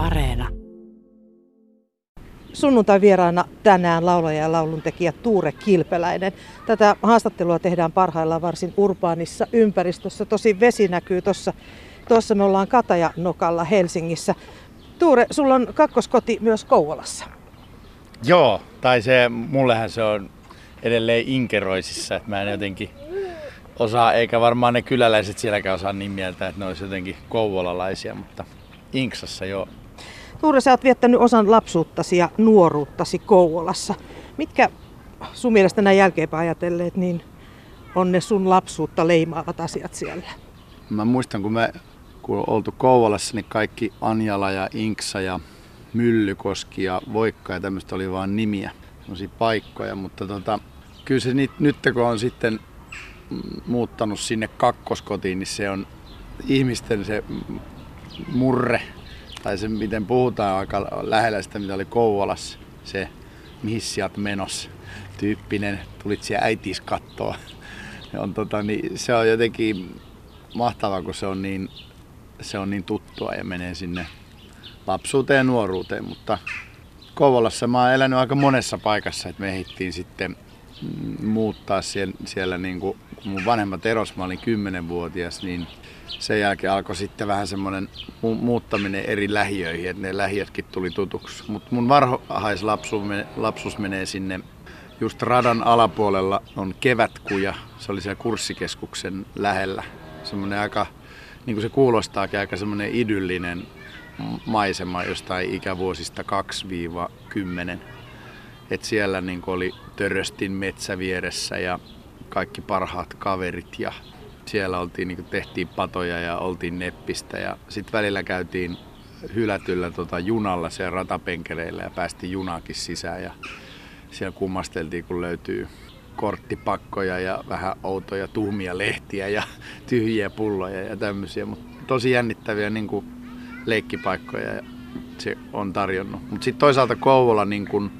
Areena. Sunnuntai vieraana tänään laulaja ja lauluntekijä Tuure Kilpeläinen. Tätä haastattelua tehdään parhaillaan varsin urbaanissa ympäristössä. Tosi vesi näkyy tuossa. Tuossa me ollaan Katajanokalla Helsingissä. Tuure, sulla on kakkoskoti myös Kouvolassa. Joo, tai se, mullehän se on edelleen Inkeroisissa, että mä en jotenkin osaa, eikä varmaan ne kyläläiset sielläkään osaa niin mieltä, että ne olisi jotenkin kouvolalaisia, mutta Inksassa joo. Tuure, sä oot viettänyt osan lapsuuttasi ja nuoruuttasi Kouvolassa. Mitkä sun mielestä näin jälkeenpäin ajatelleet, niin on ne sun lapsuutta leimaavat asiat siellä? Mä muistan, kun me kun oltu Kouvolassa, niin kaikki Anjala ja Inksa ja Myllykoski ja Voikka ja tämmöistä oli vaan nimiä, sellaisia paikkoja, mutta tota, kyllä se nyt, nyt kun on sitten muuttanut sinne kakkoskotiin, niin se on ihmisten se murre, tai se miten puhutaan aika lähellä sitä, mitä oli Kouvolassa, se mihin sieltä menossa tyyppinen, tulit siellä äitiis kattoa. On, tota, niin, se on jotenkin mahtavaa, kun se on niin, se on niin tuttua ja menee sinne lapsuuteen ja nuoruuteen, mutta Kouvolassa mä oon elänyt aika monessa paikassa, että me ehdittiin sitten muuttaa siellä, siellä niin kuin, kun mun vanhemmat eros, mä olin 10-vuotias, niin sen jälkeen alkoi sitten vähän semmoinen muuttaminen eri lähiöihin, että ne lähiötkin tuli tutuksi. Mutta mun varhaislapsuus menee sinne just radan alapuolella on kevätkuja, se oli siellä kurssikeskuksen lähellä. Semmoinen aika, niin kuin se kuulostaa aika semmoinen idyllinen maisema jostain ikävuosista 2-10. Et siellä niin oli Töröstin metsä vieressä ja kaikki parhaat kaverit ja siellä oltiin, niin tehtiin patoja ja oltiin neppistä ja sitten välillä käytiin hylätyllä tota, junalla siellä ratapenkereillä ja päästiin junaakin sisään ja siellä kummasteltiin kun löytyy korttipakkoja ja vähän outoja tuhmia lehtiä ja tyhjiä pulloja ja tämmöisiä, mutta tosi jännittäviä niin kuin leikkipaikkoja se on tarjonnut. Mutta sitten toisaalta Kouvola, niin kun,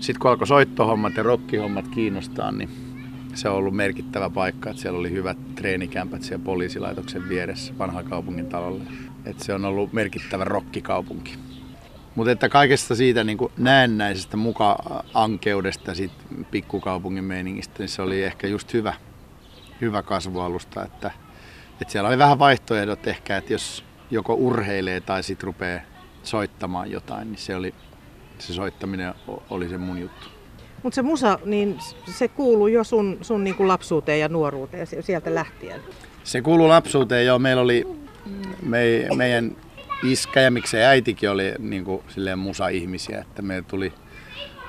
sit kun alkoi soittohommat ja rokkihommat kiinnostaa, niin se on ollut merkittävä paikka, että siellä oli hyvät treenikämpät siellä poliisilaitoksen vieressä vanha kaupungin talolla. Et se on ollut merkittävä rokkikaupunki. Mutta että kaikesta siitä niin näennäisestä muka-ankeudesta, siitä pikkukaupungin meiningistä, niin se oli ehkä just hyvä, hyvä kasvualusta. Että, että siellä oli vähän vaihtoehdot ehkä, että jos joko urheilee tai sitten rupeaa soittamaan jotain, niin se, oli, se soittaminen oli se mun juttu. Mutta se musa, niin se kuuluu jo sun, sun niin kuin lapsuuteen ja nuoruuteen sieltä lähtien. Se kuuluu lapsuuteen, joo. Meillä oli me, meidän iskä ja miksei äitikin oli niin kuin, silleen musa-ihmisiä. Että me tuli,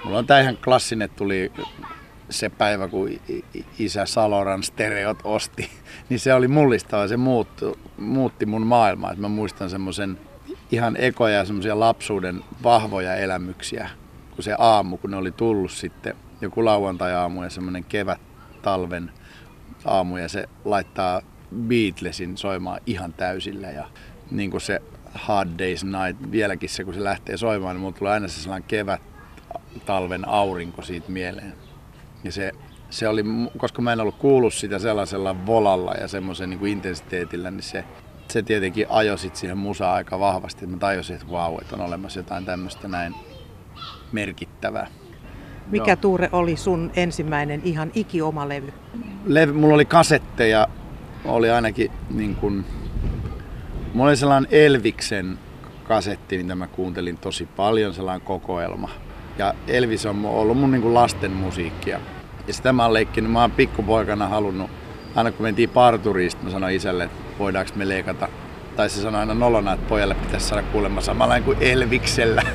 mulla on tää ihan klassinen, tuli se päivä, kun isä Saloran stereot osti, niin se oli mullistava. Se muutti, muutti mun maailmaa. Mä muistan semmoisen ihan ekoja ja semmoisia lapsuuden vahvoja elämyksiä, kun se aamu, kun ne oli tullut sitten, joku lauantai-aamu ja semmoinen kevät talven aamu ja se laittaa Beatlesin soimaan ihan täysillä ja niin kuin se Hard Day's Night, vieläkin se kun se lähtee soimaan, niin mulla tulee aina se sellainen kevät talven aurinko siitä mieleen. Ja se, se oli, koska mä en ollut kuullut sitä sellaisella volalla ja semmoisen niin kuin intensiteetillä, niin se, se tietenkin ajoi siihen musaan aika vahvasti. Mä tajusin, että vau, että on olemassa jotain tämmöistä näin merkittävää. Mikä Joo. Tuure oli sun ensimmäinen ihan ikioma levy? levy? Mulla oli kasetteja, oli ainakin niin kuin, mulla oli sellainen Elviksen kasetti, mitä mä kuuntelin tosi paljon, sellainen kokoelma. Ja Elvis on ollut mun niin kuin lasten musiikkia. Ja sitä mä oon leikkinyt, mä oon pikkupoikana halunnut, aina kun mentiin parturiin, mä sanoin isälle, että voidaanko me leikata. Tai se sanoi aina nolona, että pojalle pitäisi saada kuulemma samalla kuin Elviksellä.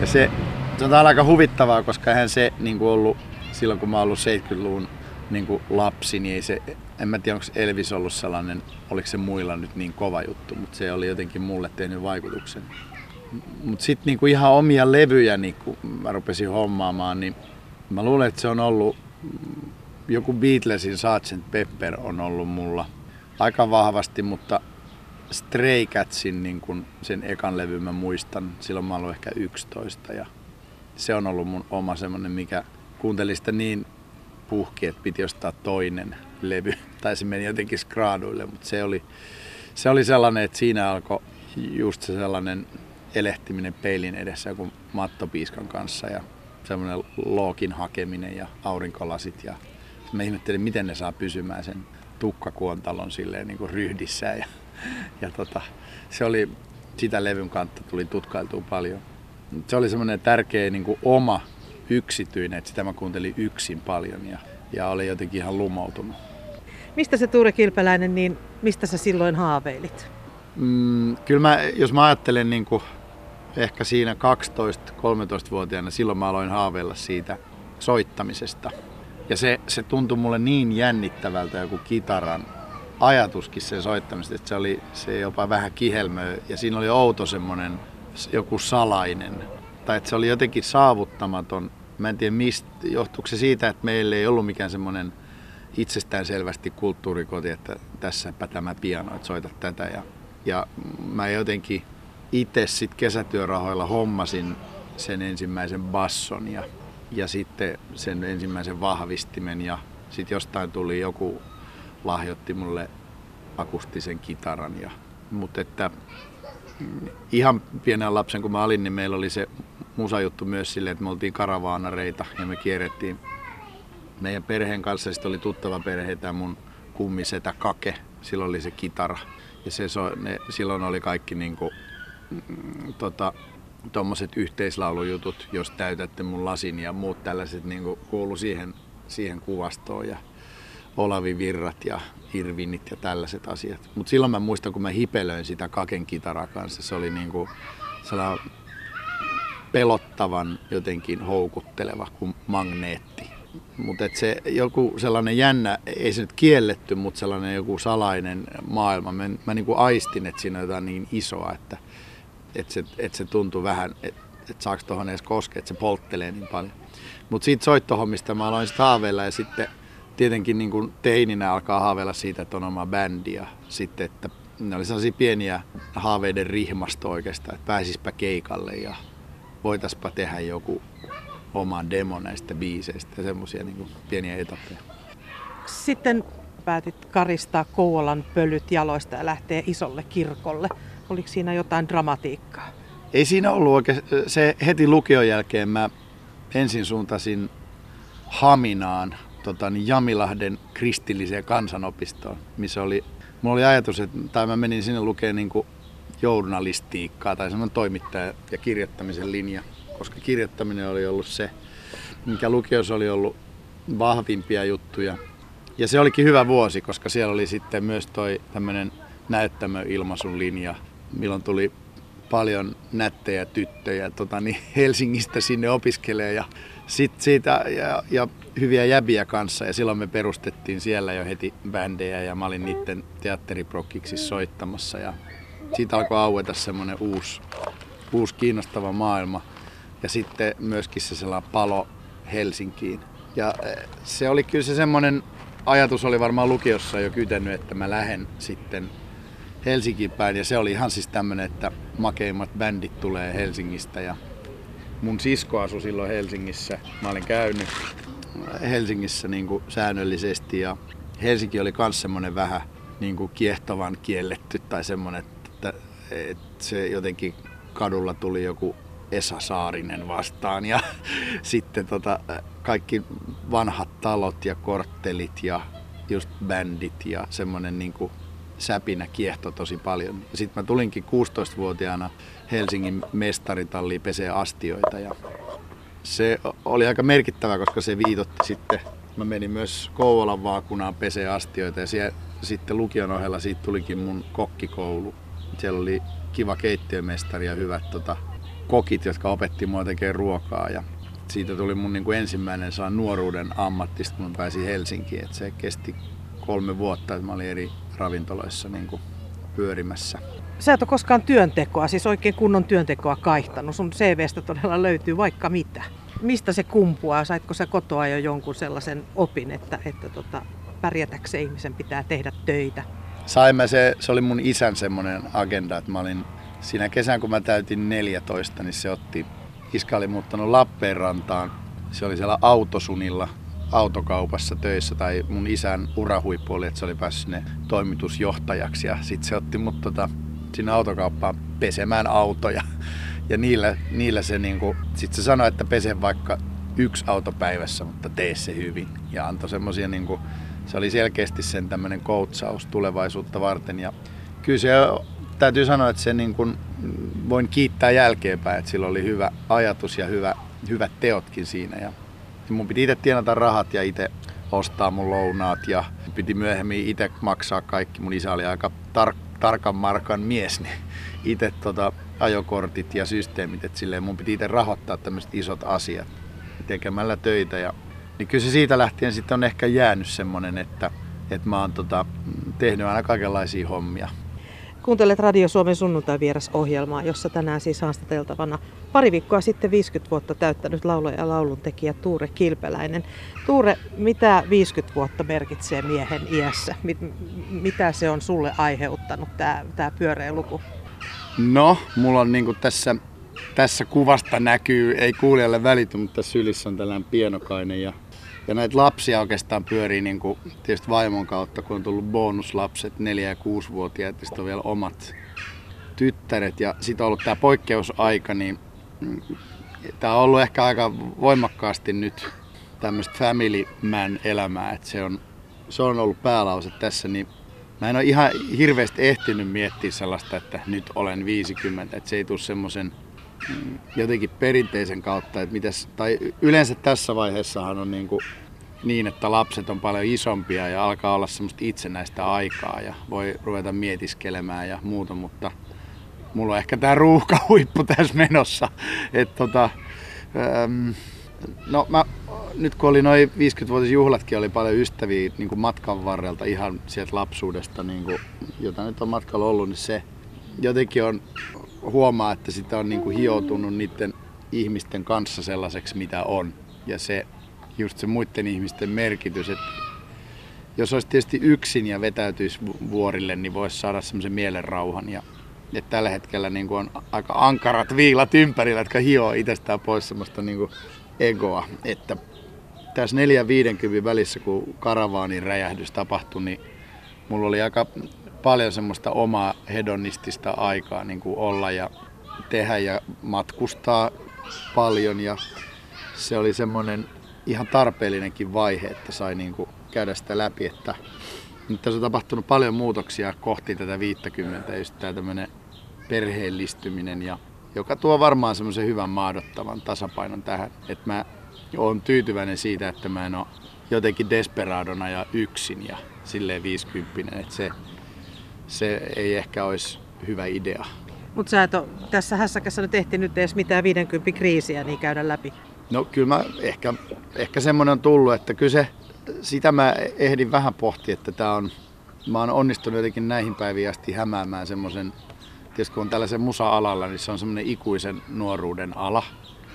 Ja se, se on aika huvittavaa, koska eihän se niin kuin ollut silloin, kun mä ollut 70-luvun niin kuin lapsi, niin ei se, en mä tiedä, onko Elvis ollut sellainen, oliko se muilla nyt niin kova juttu, mutta se oli jotenkin mulle tehnyt vaikutuksen. Mutta sitten niinku ihan omia levyjä, niin kun mä rupesin hommaamaan, niin mä luulen, että se on ollut joku Beatlesin Sgt. Pepper on ollut mulla aika vahvasti, mutta Stray Catsin niin sen ekan levy mä muistan, silloin mä ollut ehkä 11 ja se on ollut mun oma semmonen, mikä kuunteli sitä niin puhki, että piti ostaa toinen levy. Tai se meni jotenkin skraaduille, mutta se oli, se oli sellainen, että siinä alkoi just se sellainen elehtiminen peilin edessä joku mattopiiskan kanssa ja semmoinen lookin hakeminen ja aurinkolasit. Ja mä ihmettelin, miten ne saa pysymään sen tukkakuontalon silleen niin kuin ryhdissä. Ja, ja tota, se oli, sitä levyn kantta tuli tutkailtua paljon. Se oli semmoinen tärkeä niin kuin oma yksityinen, että sitä mä kuuntelin yksin paljon ja, ja olin jotenkin ihan lumoutunut. Mistä se Tuure Kilpeläinen, niin mistä sä silloin haaveilit? Mm, kyllä mä, jos mä ajattelen niin kuin ehkä siinä 12-13-vuotiaana, silloin mä aloin haaveilla siitä soittamisesta. Ja se, se tuntui mulle niin jännittävältä joku kitaran ajatuskin sen soittamista, että se oli se jopa vähän kihelmöä ja siinä oli outo semmoinen joku salainen. Tai että se oli jotenkin saavuttamaton. Mä en tiedä mistä, johtuuko se siitä, että meillä ei ollut mikään semmoinen itsestäänselvästi kulttuurikoti, että tässäpä tämä piano, että soita tätä. Ja, ja mä jotenkin itse sitten kesätyörahoilla hommasin sen ensimmäisen basson ja, ja sitten sen ensimmäisen vahvistimen ja sitten jostain tuli joku lahjoitti mulle akustisen kitaran. Ja, mutta että ihan pienen lapsen kun mä olin, niin meillä oli se musajuttu myös silleen, että me oltiin karavaanareita ja me kierrettiin meidän perheen kanssa. Sitten oli tuttava perhe, tämä mun kummisetä Kake, silloin oli se kitara. Ja se, ne, silloin oli kaikki niinku, mm, tota, tuommoiset yhteislaulujutut, jos täytätte mun lasin ja muut tällaiset niinku, kuulu siihen, siihen kuvastoon. Ja Olavi Virrat ja Irvinit ja tällaiset asiat. Mutta silloin mä muistan, kun mä hipelöin sitä Kaken kitaraa kanssa, se oli niinku sellainen pelottavan jotenkin houkutteleva kuin magneetti. Mutta se joku sellainen jännä, ei se nyt kielletty, mutta sellainen joku salainen maailma. Mä, mä niin kuin aistin, että siinä on jotain niin isoa, että, että, se, että se tuntuu vähän, että, että saako tuohon edes koskea, että se polttelee niin paljon. Mutta siitä soittohommista mä aloin sitten haaveilla ja sitten tietenkin niin kuin teininä alkaa haaveilla siitä, että on oma bändi ja sitten, että ne oli sellaisia pieniä haaveiden rihmasto oikeastaan, että pääsispä keikalle ja voitaspa tehdä joku oma demo näistä biiseistä ja semmoisia niin pieniä etappeja. Sitten päätit karistaa Kouvolan pölyt jaloista ja lähteä isolle kirkolle. Oliko siinä jotain dramatiikkaa? Ei siinä ollut oikein. Se heti lukion jälkeen mä ensin suuntasin Haminaan, tota, niin Jamilahden kristilliseen kansanopistoon, missä oli, mulla oli ajatus, että, tai mä menin sinne lukemaan niin journalistiikkaa tai semmoinen toimittaja ja kirjoittamisen linja koska kirjoittaminen oli ollut se, mikä lukiossa oli ollut vahvimpia juttuja. Ja se olikin hyvä vuosi, koska siellä oli sitten myös toi tämmöinen näyttämöilmaisun linja, milloin tuli paljon nättejä tyttöjä tota, niin Helsingistä sinne opiskelee ja sit siitä ja, ja hyviä jäbiä kanssa ja silloin me perustettiin siellä jo heti bändejä ja mä olin niiden teatteriprokkiksi soittamassa ja siitä alkoi aueta semmoinen uusi, uusi kiinnostava maailma ja sitten myöskin se sellainen palo Helsinkiin. Ja e, se oli kyllä se semmoinen ajatus oli varmaan lukiossa jo kytennyt, että mä lähden sitten Helsinkiin päin. Ja se oli ihan siis tämmöinen, että makeimmat bändit tulee Helsingistä. Ja mun sisko asui silloin Helsingissä. Mä olin käynyt Helsingissä niin kuin säännöllisesti ja Helsinki oli myös semmoinen vähän niin kuin kiehtovan kielletty tai semmoinen, että, että se jotenkin kadulla tuli joku Esa Saarinen vastaan ja sitten tota, kaikki vanhat talot ja korttelit ja just bändit ja semmoinen niin kuin säpinä kiehto tosi paljon. Sitten mä tulinkin 16-vuotiaana Helsingin mestaritalliin pesee astioita ja se oli aika merkittävä, koska se viitotti sitten, mä menin myös Kouvolan vaakunaan pesee astioita ja siellä, sitten lukion ohella siitä tulikin mun kokkikoulu. Siellä oli kiva keittiömestari ja hyvät tota, kokit, jotka opetti mua tekemään ruokaa ja siitä tuli mun niin kuin ensimmäinen saa nuoruuden ammatti, kun mä pääsin Helsinkiin. Et se kesti kolme vuotta, että mä olin eri ravintoloissa niin kuin pyörimässä. Sä et ole koskaan työntekoa, siis oikein kunnon työntekoa kaihtanut. Sun CVstä todella löytyy vaikka mitä. Mistä se kumpuaa? Saitko sä kotoa jo jonkun sellaisen opin, että, että tota, pärjätäkseen ihmisen pitää tehdä töitä? Saimme se, se oli mun isän semmoinen agenda, että mä olin siinä kesän kun mä täytin 14, niin se otti, iskä oli muuttanut Lappeenrantaan. Se oli siellä autosunilla autokaupassa töissä tai mun isän urahuippu oli, että se oli päässyt sinne toimitusjohtajaksi ja sitten se otti mut tota, sinne autokauppaan pesemään autoja. Ja niillä, niillä se niinku, sit se sanoi, että pese vaikka yksi auto päivässä, mutta tee se hyvin. Ja antoi semmosia niinku, se oli selkeästi sen tämmöinen koutsaus tulevaisuutta varten. Ja kyllä se täytyy sanoa, että se niin kuin, voin kiittää jälkeenpäin, että sillä oli hyvä ajatus ja hyvä, hyvät teotkin siinä. Ja mun piti itse tienata rahat ja itse ostaa mun lounaat ja piti myöhemmin itse maksaa kaikki. Mun isä oli aika tar- tarkan markan mies, niin itse tota ajokortit ja systeemit, että silleen mun piti itse rahoittaa tämmöiset isot asiat tekemällä töitä. Ja, niin kyllä se siitä lähtien sitten on ehkä jäänyt semmonen, että, että mä oon tota, tehnyt aina kaikenlaisia hommia. Kuuntelet Radio Suomen sunnuntai-vierasohjelmaa, jossa tänään siis haastateltavana pari viikkoa sitten 50 vuotta täyttänyt laulaja ja lauluntekijä Tuure Kilpeläinen. Tuure, mitä 50 vuotta merkitsee miehen iässä? Mit, mitä se on sulle aiheuttanut, tämä, pyöreä luku? No, mulla on niinku tässä, tässä kuvasta näkyy, ei kuulijalle välity, mutta sylissä on tällainen pienokainen ja ja näitä lapsia oikeastaan pyörii niin kuin, tietysti vaimon kautta, kun on tullut bonuslapset, 4- ja 6-vuotiaat, ja sitten on vielä omat tyttäret. Ja sitten on ollut tämä poikkeusaika, niin mm, tämä on ollut ehkä aika voimakkaasti nyt tämmöistä family man elämää, että se on, se on ollut päälause tässä, niin mä en ole ihan hirveästi ehtinyt miettiä sellaista, että nyt olen 50, että se ei tule semmoisen Mm, jotenkin perinteisen kautta, että mitäs, tai yleensä tässä vaiheessahan on niin, kuin niin, että lapset on paljon isompia ja alkaa olla semmoista itsenäistä aikaa ja voi ruveta mietiskelemään ja muuta, mutta mulla on ehkä tämä ruuhkahuippu tässä menossa. Et tota, ähm, no mä, nyt kun oli noin 50-vuotisjuhlatkin, oli paljon ystäviä niin kuin matkan varrelta ihan sieltä lapsuudesta, niin kuin, jota nyt on matkalla ollut, niin se jotenkin on huomaa, että sitä on niin kuin hioutunut niiden ihmisten kanssa sellaiseksi, mitä on. Ja se, just se muiden ihmisten merkitys, että jos olisi tietysti yksin ja vetäytyisi vuorille, niin voisi saada semmoisen mielenrauhan. Ja, että tällä hetkellä niin kuin on aika ankarat viilat ympärillä, jotka hioo itsestään pois semmoista niin kuin egoa. Että tässä 4-50 välissä, kun karavaanin räjähdys tapahtui, niin mulla oli aika paljon semmoista omaa hedonistista aikaa niin kuin olla ja tehdä ja matkustaa paljon ja se oli semmoinen ihan tarpeellinenkin vaihe, että sai niin kuin käydä sitä läpi, että nyt tässä on tapahtunut paljon muutoksia kohti tätä 50, just tämä tämmöinen perheellistyminen, ja, joka tuo varmaan semmoisen hyvän maadottavan tasapainon tähän. Että mä oon tyytyväinen siitä, että mä en ole jotenkin desperadona ja yksin ja silleen 50, että se, se ei ehkä olisi hyvä idea. Mutta sä et ole tässä hässäkässä nyt ehtinyt edes mitään 50 kriisiä niin käydä läpi. No kyllä mä ehkä, ehkä semmoinen on tullut, että kyllä se, sitä mä ehdin vähän pohtia, että tää on, mä oon onnistunut jotenkin näihin päiviin asti hämäämään semmoisen, tietysti kun on tällaisen musa-alalla, niin se on semmoinen ikuisen nuoruuden ala.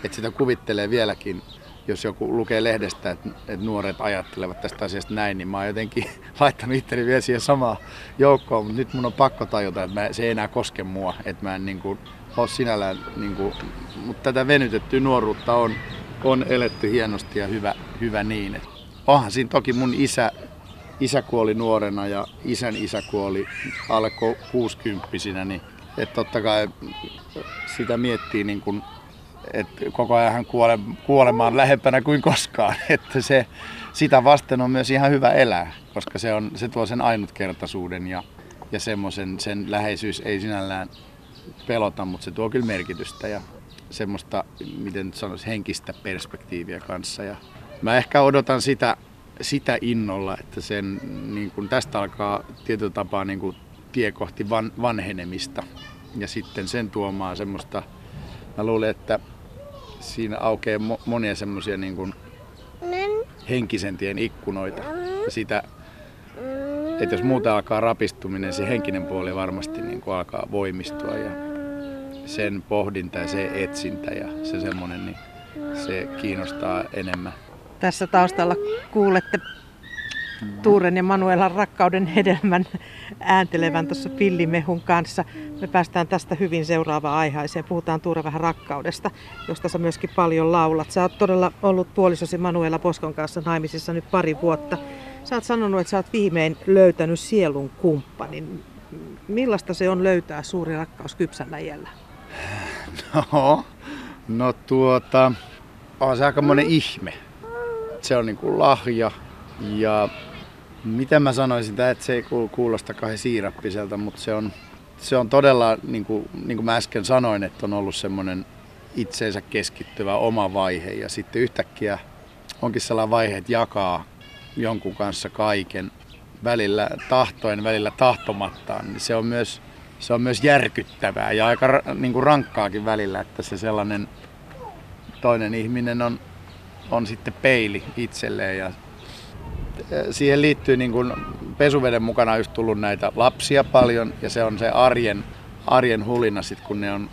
Että sitä kuvittelee vieläkin jos joku lukee lehdestä, että, että nuoret ajattelevat tästä asiasta näin, niin mä oon jotenkin laittanut itteni vielä siihen samaan joukkoon, mutta nyt mun on pakko tajuta, että mä, se ei enää koske mua, että mä en niin kuin, ole sinällään, niin kuin, mutta tätä venytettyä nuoruutta on, on eletty hienosti ja hyvä, hyvä niin. Onhan siinä toki mun isä, isä kuoli nuorena ja isän isä kuoli alle 60 niin että totta kai sitä miettii niin kuin että koko ajan kuole, kuolemaan lähempänä kuin koskaan. Että se, sitä vasten on myös ihan hyvä elää, koska se, on, se tuo sen ainutkertaisuuden ja, ja semmoisen, sen läheisyys ei sinällään pelota, mutta se tuo kyllä merkitystä ja semmoista, miten sanoisi, henkistä perspektiiviä kanssa. Ja mä ehkä odotan sitä, sitä innolla, että sen, niin kun tästä alkaa tietyllä tapaa niin kun tie kohti van, vanhenemista ja sitten sen tuomaan semmoista mä luulen, että siinä aukeaa mo- monia semmoisia niin kuin henkisen tien ikkunoita. Ja sitä, että jos muuta alkaa rapistuminen, se henkinen puoli varmasti niin kuin alkaa voimistua ja sen pohdinta ja se etsintä ja se semmoinen, niin se kiinnostaa enemmän. Tässä taustalla kuulette Tuuren ja Manuelan rakkauden hedelmän ääntelevän tuossa pillimehun kanssa. Me päästään tästä hyvin seuraavaan aiheeseen. Puhutaan Tuure vähän rakkaudesta, josta sä myöskin paljon laulat. Sä oot todella ollut puolisosi Manuela Poskon kanssa naimisissa nyt pari vuotta. Sä oot sanonut, että sä oot viimein löytänyt sielun kumppanin. Millaista se on löytää suuri rakkaus kypsällä iällä? No, no tuota, on se aika monen ihme. Se on niinku lahja ja miten mä sanoisin, että se ei kuulosta kauhean siirappiselta, mutta se on, se on todella, niin kuin, niin kuin mä äsken sanoin, että on ollut semmoinen itseensä keskittyvä oma vaihe ja sitten yhtäkkiä onkin sellainen vaihe, että jakaa jonkun kanssa kaiken välillä tahtoen, välillä tahtomattaan, niin se on myös, se on myös järkyttävää ja aika niin kuin rankkaakin välillä, että se sellainen toinen ihminen on, on sitten peili itselleen ja siihen liittyy niin kuin pesuveden mukana just tullut näitä lapsia paljon ja se on se arjen, arjen hulina sit kun ne on,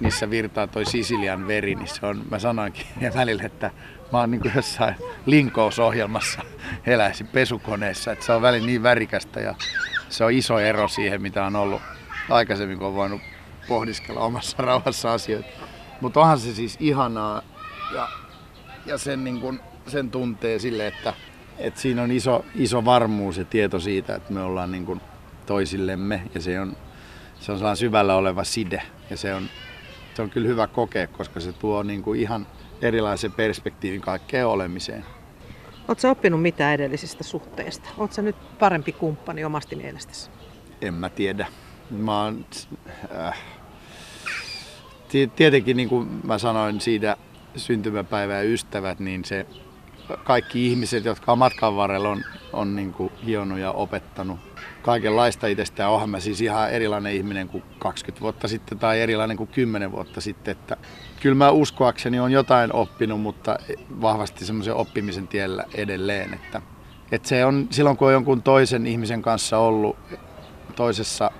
niissä virtaa toi Sisilian veri, niin se on, mä sanoinkin välillä, että mä oon niin kuin jossain linkousohjelmassa eläisin pesukoneessa, että se on välillä niin värikästä ja se on iso ero siihen, mitä on ollut aikaisemmin, kun on voinut pohdiskella omassa rauhassa asioita. Mutta onhan se siis ihanaa ja, ja sen, niin kun, sen tuntee sille, että et siinä on iso, iso varmuus ja tieto siitä, että me ollaan niin kuin toisillemme ja se on, se on sellainen syvällä oleva side ja se on, se on kyllä hyvä kokea, koska se tuo niin kuin ihan erilaisen perspektiivin kaikkeen olemiseen. Oletko oppinut mitään edellisistä suhteista? Oletko nyt parempi kumppani omasti mielestäsi? En mä tiedä. Mä oon, äh, tietenkin niin kuin mä sanoin siitä syntymäpäivä ja ystävät, niin se kaikki ihmiset, jotka on matkan varrella on, on niin kuin hionnut ja opettanut kaikenlaista itsestään. Onhan mä siis ihan erilainen ihminen kuin 20 vuotta sitten tai erilainen kuin 10 vuotta sitten. Että kyllä mä uskoakseni on jotain oppinut, mutta vahvasti semmoisen oppimisen tiellä edelleen. Että, että se on silloin, kun on jonkun toisen ihmisen kanssa ollut toisessa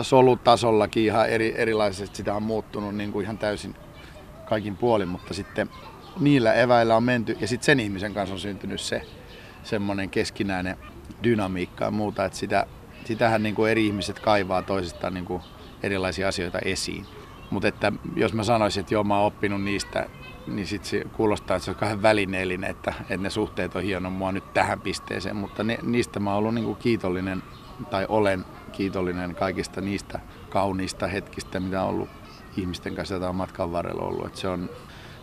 solutasollakin ihan eri, erilaisesti, sitä on muuttunut niin kuin ihan täysin kaikin puolin, mutta sitten niillä eväillä on menty ja sitten sen ihmisen kanssa on syntynyt se semmoinen keskinäinen dynamiikka ja muuta, että sitä, sitähän niin kuin eri ihmiset kaivaa toisistaan niin kuin erilaisia asioita esiin. Mutta että jos mä sanoisin, että joo mä oon oppinut niistä, niin sitten se kuulostaa, että se on kahden välineellinen, että, että ne suhteet on hieno mua nyt tähän pisteeseen, mutta ne, niistä mä oon ollut niin kuin kiitollinen tai olen kiitollinen kaikista niistä kauniista hetkistä, mitä on ollut ihmisten kanssa, joita on matkan varrella ollut. Että se on,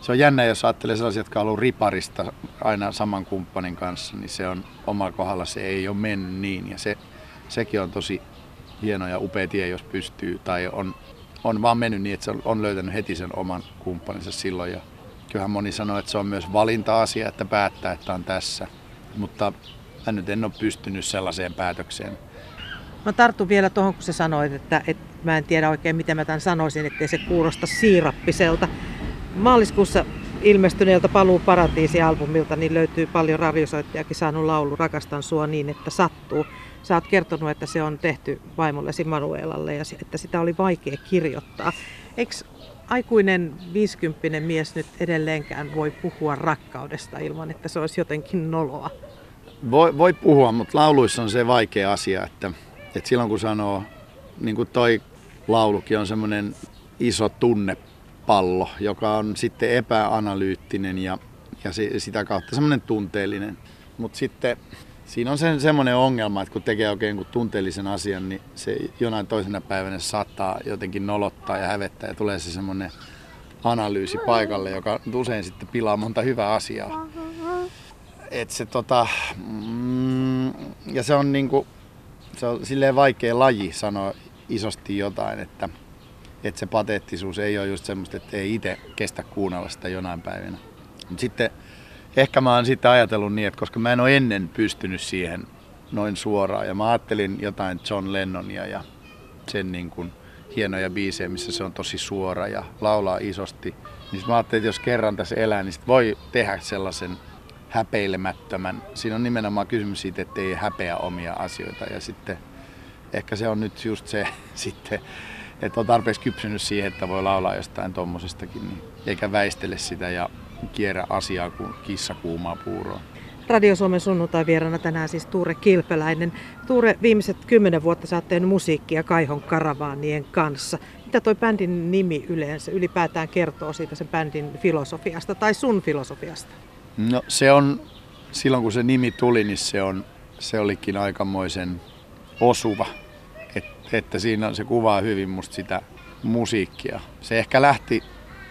se on jännä, jos ajattelee sellaisia, jotka on ollut riparista aina saman kumppanin kanssa, niin se on omalla kohdalla se ei ole mennyt niin. Ja se, sekin on tosi hieno ja upea tie, jos pystyy. Tai on, on vaan mennyt niin, että se on, löytänyt heti sen oman kumppaninsa silloin. Ja kyllähän moni sanoo, että se on myös valinta-asia, että päättää, että on tässä. Mutta mä nyt en ole pystynyt sellaiseen päätökseen. Mä tartun vielä tuohon, kun sä sanoit, että, että mä en tiedä oikein, miten mä tämän sanoisin, ettei se kuulosta siirappiselta maaliskuussa ilmestyneeltä Paluu paratiisi-albumilta niin löytyy paljon radiosoittajakin saanut laulu Rakastan sua niin, että sattuu. Sä oot kertonut, että se on tehty vaimollesi Manuelalle ja että sitä oli vaikea kirjoittaa. Eikö aikuinen 50 mies nyt edelleenkään voi puhua rakkaudesta ilman, että se olisi jotenkin noloa? Voi, voi puhua, mutta lauluissa on se vaikea asia, että, että silloin kun sanoo, niin kuin toi laulukin on semmoinen iso tunne pallo, joka on sitten epäanalyyttinen ja, ja se, sitä kautta semmoinen tunteellinen. Mutta sitten siinä on se, semmoinen ongelma, että kun tekee oikein kun tunteellisen asian, niin se jonain toisena päivänä saattaa jotenkin nolottaa ja hävettää ja tulee se semmoinen analyysi paikalle, joka usein sitten pilaa monta hyvää asiaa. Et se, tota, mm, ja se on, niinku, se on silleen vaikea laji sanoa isosti jotain, että että se pateettisuus ei ole just semmoista, että ei itse kestä kuunnella sitä jonain päivinä. Mutta sitten ehkä mä oon sitten ajatellut niin, että koska mä en ole ennen pystynyt siihen noin suoraan ja mä ajattelin jotain John Lennonia ja sen niin kuin hienoja biisejä, missä se on tosi suora ja laulaa isosti, niin mä ajattelin, että jos kerran tässä elää, niin voi tehdä sellaisen häpeilemättömän. Siinä on nimenomaan kysymys siitä, että ei häpeä omia asioita ja sitten ehkä se on nyt just se sitten että on tarpeeksi kypsynyt siihen, että voi laulaa jostain tommosestakin, niin, eikä väistele sitä ja kierrä asiaa kuin kissa kuumaa puuroa. Radio Suomen sunnuntai vieraana tänään siis Tuure Kilpeläinen. Tuure, viimeiset kymmenen vuotta sä oot tehnyt musiikkia Kaihon karavaanien kanssa. Mitä toi bändin nimi yleensä ylipäätään kertoo siitä sen bändin filosofiasta tai sun filosofiasta? No se on, silloin kun se nimi tuli, niin se, on, se olikin aikamoisen osuva. Että siinä on, se kuvaa hyvin musta sitä musiikkia. Se ehkä lähti,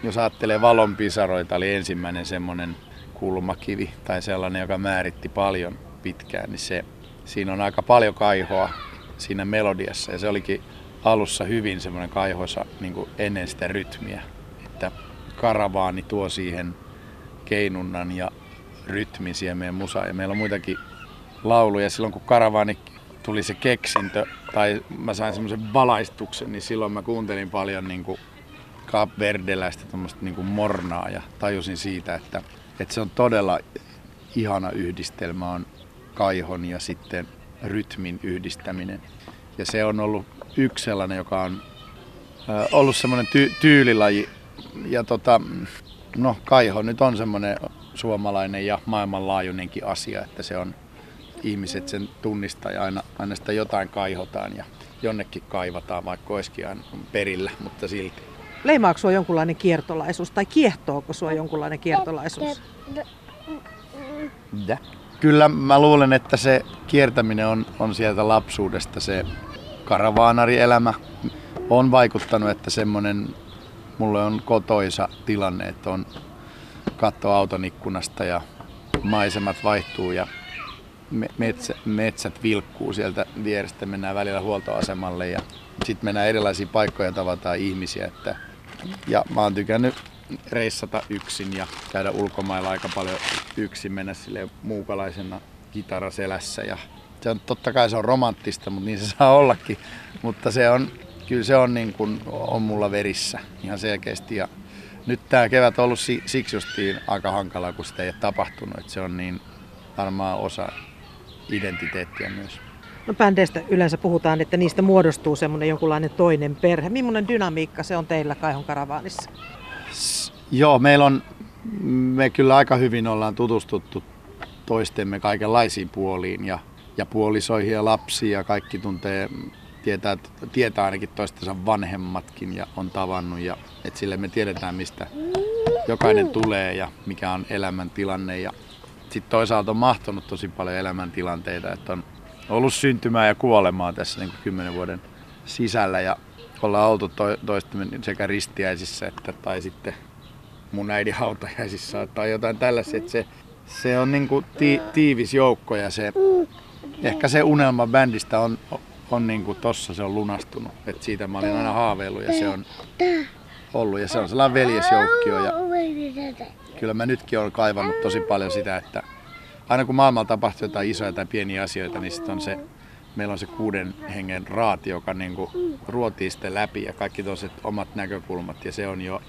jos ajattelee valonpisaroita, oli ensimmäinen semmoinen kulmakivi tai sellainen, joka määritti paljon pitkään, niin se, siinä on aika paljon kaihoa siinä melodiassa ja se olikin alussa hyvin semmoinen kaihoisa niin ennen sitä rytmiä, että karavaani tuo siihen keinunnan ja rytmin siihen meidän musaan. Ja meillä on muitakin lauluja. Silloin kun karavaani tuli se keksintö, tai mä sain semmoisen valaistuksen, niin silloin mä kuuntelin paljon niin kuin Verdeläistä niin kuin mornaa ja tajusin siitä, että, että se on todella ihana yhdistelmä on kaihon ja sitten rytmin yhdistäminen. Ja se on ollut yksi sellainen, joka on ollut semmoinen ty- tyylilaji. Ja tota, no kaiho nyt on semmoinen suomalainen ja maailmanlaajuinenkin asia, että se on ihmiset sen tunnistaa ja aina, aina sitä jotain kaihotaan ja jonnekin kaivataan, vaikka olisikin aina perillä, mutta silti. Leimaako sinua jonkunlainen kiertolaisuus tai kiehtooko sinua jonkunlainen kiertolaisuus? Dä. Kyllä mä luulen, että se kiertäminen on, on sieltä lapsuudesta se karavaanarielämä. On vaikuttanut, että semmoinen mulle on kotoisa tilanne, että on katto auton ikkunasta ja maisemat vaihtuu ja metsä, metsät vilkkuu sieltä vierestä. Mennään välillä huoltoasemalle ja sitten mennään erilaisiin paikkoja tavataan ihmisiä. Että, ja mä oon tykännyt reissata yksin ja käydä ulkomailla aika paljon yksin, mennä sille muukalaisena kitaraselässä ja se on, totta kai se on romanttista, mutta niin se saa ollakin. Mutta se on, kyllä se on, niin kuin, on mulla verissä ihan selkeästi. Ja nyt tämä kevät on ollut siksi justiin aika hankalaa, kun sitä ei ole tapahtunut. Että se on niin varmaan osa identiteettiä myös. No bändeistä yleensä puhutaan, että niistä muodostuu semmoinen jonkunlainen toinen perhe. Millainen dynamiikka se on teillä Kaihon karavaanissa? S- joo, meillä on, me kyllä aika hyvin ollaan tutustuttu toistemme kaikenlaisiin puoliin ja, ja puolisoihin ja lapsiin ja kaikki tuntee, tietää, tietää ainakin toistensa vanhemmatkin ja on tavannut ja et sille me tiedetään mistä jokainen tulee ja mikä on elämäntilanne ja sitten toisaalta on mahtunut tosi paljon elämäntilanteita, että on ollut syntymää ja kuolemaa tässä niin kymmenen vuoden sisällä ja ollaan oltu to, toistemme sekä ristiäisissä että tai sitten mun äidin hautajaisissa tai jotain tällaisia, että se, se on niin kuin ti, tiivis joukko ja se, ehkä se unelma bändistä on, on niin kuin tossa se on lunastunut. Et siitä mä olin aina haaveillut ja se on ollut ja se on sellainen veljesjoukkio ja kyllä mä nytkin olen kaivannut tosi paljon sitä, että aina kun maailmalla tapahtuu jotain isoja tai pieniä asioita, niin sitten on se, meillä on se kuuden hengen raati, joka niin kuin ruotii sitten läpi ja kaikki toiset omat näkökulmat. Ja se on jo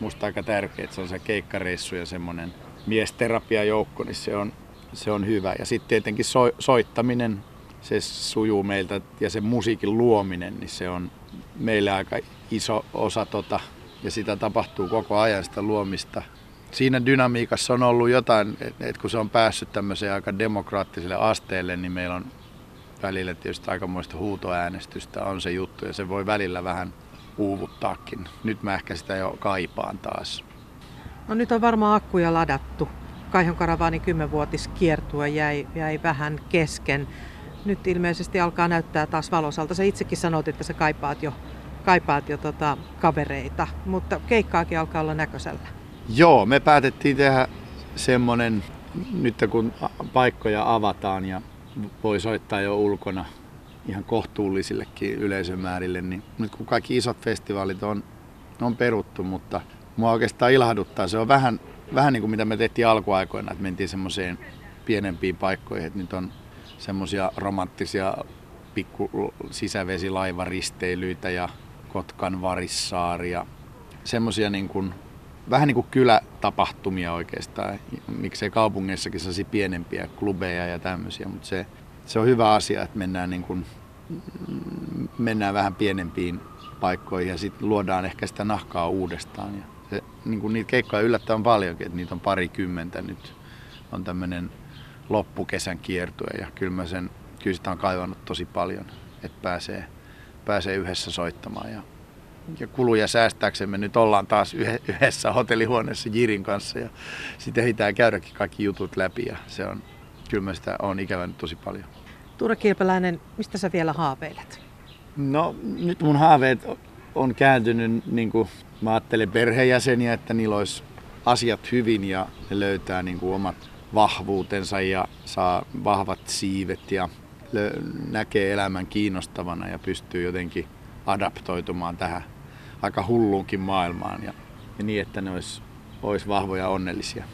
musta aika tärkeää, että se on se keikkareissu ja semmoinen miesterapiajoukko, niin se on, se on hyvä. Ja sitten tietenkin so, soittaminen, se sujuu meiltä ja se musiikin luominen, niin se on meille aika iso osa tota, ja sitä tapahtuu koko ajan sitä luomista siinä dynamiikassa on ollut jotain, että kun se on päässyt tämmöiseen aika demokraattiselle asteelle, niin meillä on välillä tietysti aikamoista huutoäänestystä on se juttu ja se voi välillä vähän uuvuttaakin. Nyt mä ehkä sitä jo kaipaan taas. No nyt on varmaan akkuja ladattu. Kaihon karavaanin kymmenvuotiskiertue jäi, jäi vähän kesken. Nyt ilmeisesti alkaa näyttää taas valosalta. Sä itsekin sanoit, että sä kaipaat jo, kaipaat jo tota kavereita, mutta keikkaakin alkaa olla näköisellä. Joo, me päätettiin tehdä semmonen, nyt kun paikkoja avataan ja voi soittaa jo ulkona ihan kohtuullisillekin yleisömäärille, niin nyt kun kaikki isot festivaalit on, on peruttu, mutta mua oikeastaan ilahduttaa. Se on vähän, vähän niin kuin mitä me tehtiin alkuaikoina, että mentiin semmoiseen pienempiin paikkoihin, että nyt on semmoisia romanttisia pikku sisävesilaivaristeilyitä ja Kotkan varissaaria. Semmoisia niin kuin vähän niin kuin kylätapahtumia oikeastaan. Miksei kaupungeissakin sellaisia pienempiä klubeja ja tämmöisiä, mutta se, se on hyvä asia, että mennään, niin kuin, mennään vähän pienempiin paikkoihin ja sitten luodaan ehkä sitä nahkaa uudestaan. Ja se, niin kuin niitä keikkoja yllättävän paljonkin, että niitä on parikymmentä nyt. On tämmöinen loppukesän kiertue ja kyllä mä sen, kyllä sitä on kaivannut tosi paljon, että pääsee, pääsee yhdessä soittamaan. Ja ja kuluja säästääksemme nyt ollaan taas yhdessä hotellihuoneessa Jirin kanssa ja sitten ehditään käydäkin kaikki jutut läpi ja se on, kyllä mä sitä on ikävä nyt tosi paljon. Tuure Kilpeläinen, mistä sä vielä haaveilet? No nyt mun haaveet on kääntynyt, niin kuin mä ajattelen perheenjäseniä, että niillä olisi asiat hyvin ja ne löytää niin kuin omat vahvuutensa ja saa vahvat siivet ja näkee elämän kiinnostavana ja pystyy jotenkin adaptoitumaan tähän aika hulluunkin maailmaan ja, ja niin, että ne olisi, olisi vahvoja onnellisia.